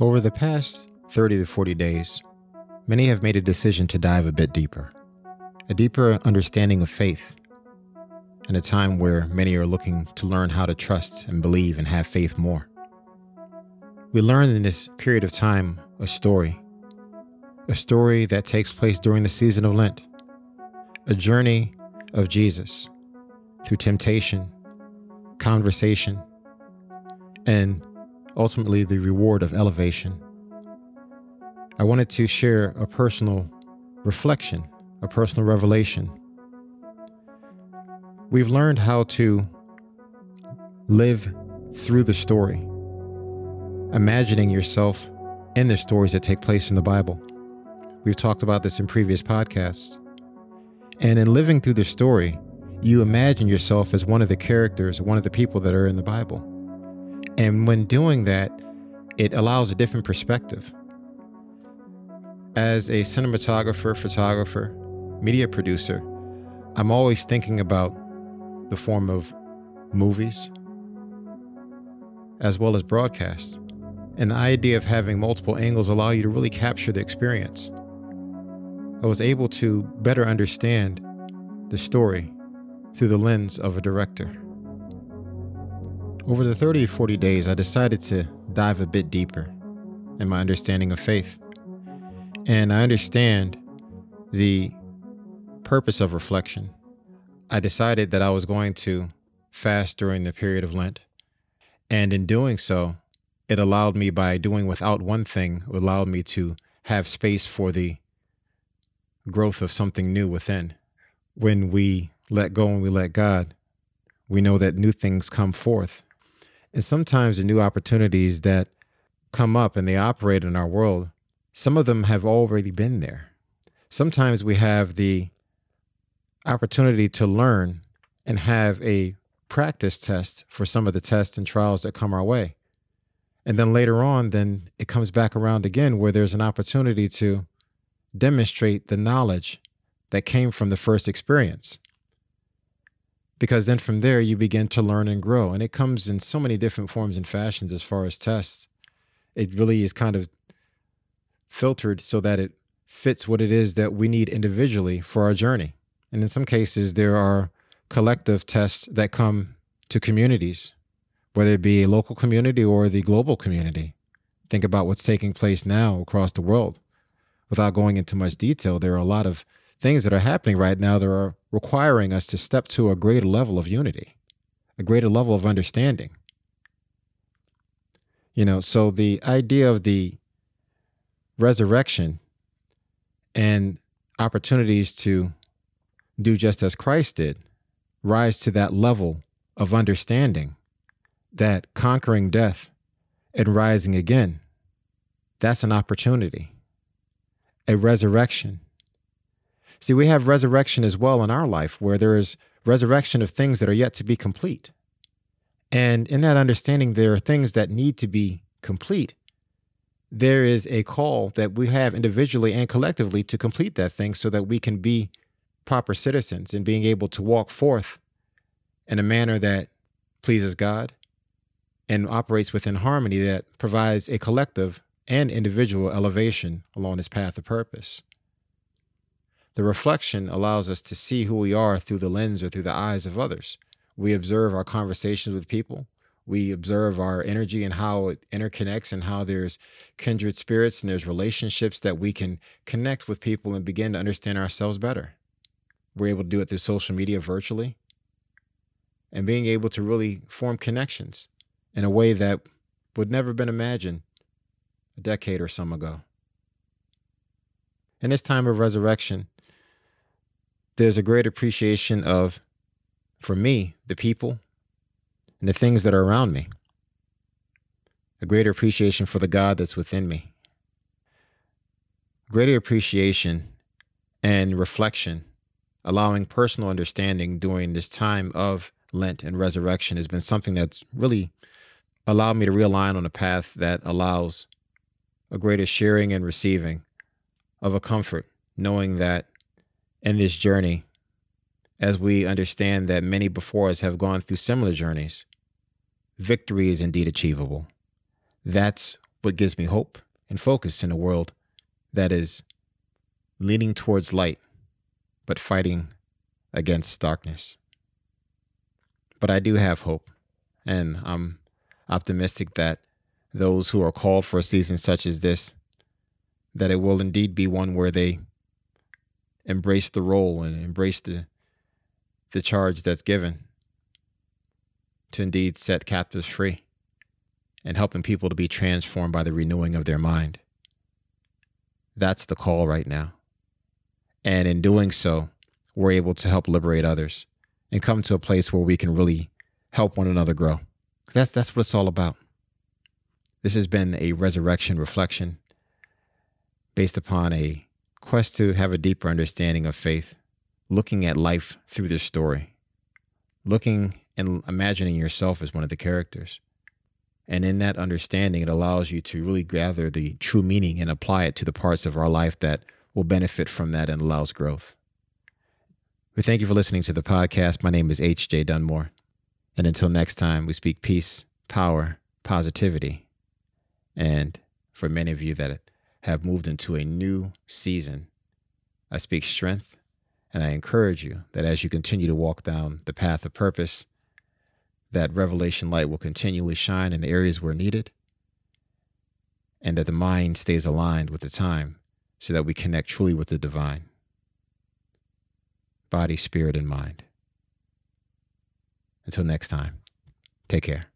Over the past 30 to 40 days, many have made a decision to dive a bit deeper, a deeper understanding of faith, in a time where many are looking to learn how to trust and believe and have faith more. We learn in this period of time a story, a story that takes place during the season of Lent, a journey of Jesus through temptation, conversation, and ultimately the reward of elevation. I wanted to share a personal reflection, a personal revelation. We've learned how to live through the story, imagining yourself in the stories that take place in the Bible. We've talked about this in previous podcasts. And in living through the story, you imagine yourself as one of the characters, one of the people that are in the Bible. And when doing that, it allows a different perspective. As a cinematographer, photographer, media producer, I'm always thinking about the form of movies as well as broadcasts. And the idea of having multiple angles allow you to really capture the experience. I was able to better understand the story through the lens of a director. Over the 30 or 40 days, I decided to dive a bit deeper in my understanding of faith. And I understand the purpose of reflection. I decided that I was going to fast during the period of Lent. And in doing so, it allowed me, by doing without one thing, allowed me to have space for the growth of something new within. When we let go and we let God, we know that new things come forth. And sometimes the new opportunities that come up and they operate in our world, some of them have already been there. Sometimes we have the opportunity to learn and have a practice test for some of the tests and trials that come our way. And then later on, then it comes back around again where there's an opportunity to demonstrate the knowledge that came from the first experience because then from there you begin to learn and grow. And it comes in so many different forms and fashions as far as tests. It really is kind of filtered so that it fits what it is that we need individually for our journey. And in some cases there are collective tests that come to communities whether it be a local community or the global community. Think about what's taking place now across the world. Without going into much detail there are a lot of things that are happening right now that are requiring us to step to a greater level of unity, a greater level of understanding. You know, so the idea of the resurrection and opportunities to do just as Christ did rise to that level of understanding that conquering death and rising again, that's an opportunity, a resurrection See, we have resurrection as well in our life, where there is resurrection of things that are yet to be complete. And in that understanding, there are things that need to be complete. There is a call that we have individually and collectively to complete that thing so that we can be proper citizens and being able to walk forth in a manner that pleases God and operates within harmony that provides a collective and individual elevation along this path of purpose. The reflection allows us to see who we are through the lens or through the eyes of others. We observe our conversations with people. We observe our energy and how it interconnects and how there's kindred spirits and there's relationships that we can connect with people and begin to understand ourselves better. We're able to do it through social media virtually and being able to really form connections in a way that would never have been imagined a decade or some ago. In this time of resurrection, there's a great appreciation of, for me, the people and the things that are around me. A greater appreciation for the God that's within me. Greater appreciation and reflection, allowing personal understanding during this time of Lent and resurrection has been something that's really allowed me to realign on a path that allows a greater sharing and receiving of a comfort, knowing that in this journey as we understand that many before us have gone through similar journeys. Victory is indeed achievable. that's what gives me hope and focus in a world that is leaning towards light, but fighting against darkness. But I do have hope, and I'm optimistic that those who are called for a season such as this, that it will indeed be one where they embrace the role and embrace the the charge that's given to indeed set captives free and helping people to be transformed by the renewing of their mind. That's the call right now. And in doing so, we're able to help liberate others and come to a place where we can really help one another grow. That's that's what it's all about. This has been a resurrection reflection based upon a quest to have a deeper understanding of faith, looking at life through this story, looking and imagining yourself as one of the characters. And in that understanding, it allows you to really gather the true meaning and apply it to the parts of our life that will benefit from that and allows growth. We thank you for listening to the podcast. My name is H.J. Dunmore. And until next time, we speak peace, power, positivity. And for many of you that have moved into a new season, I speak strength and I encourage you that as you continue to walk down the path of purpose, that revelation light will continually shine in the areas where needed, and that the mind stays aligned with the time so that we connect truly with the divine body, spirit, and mind. Until next time, take care.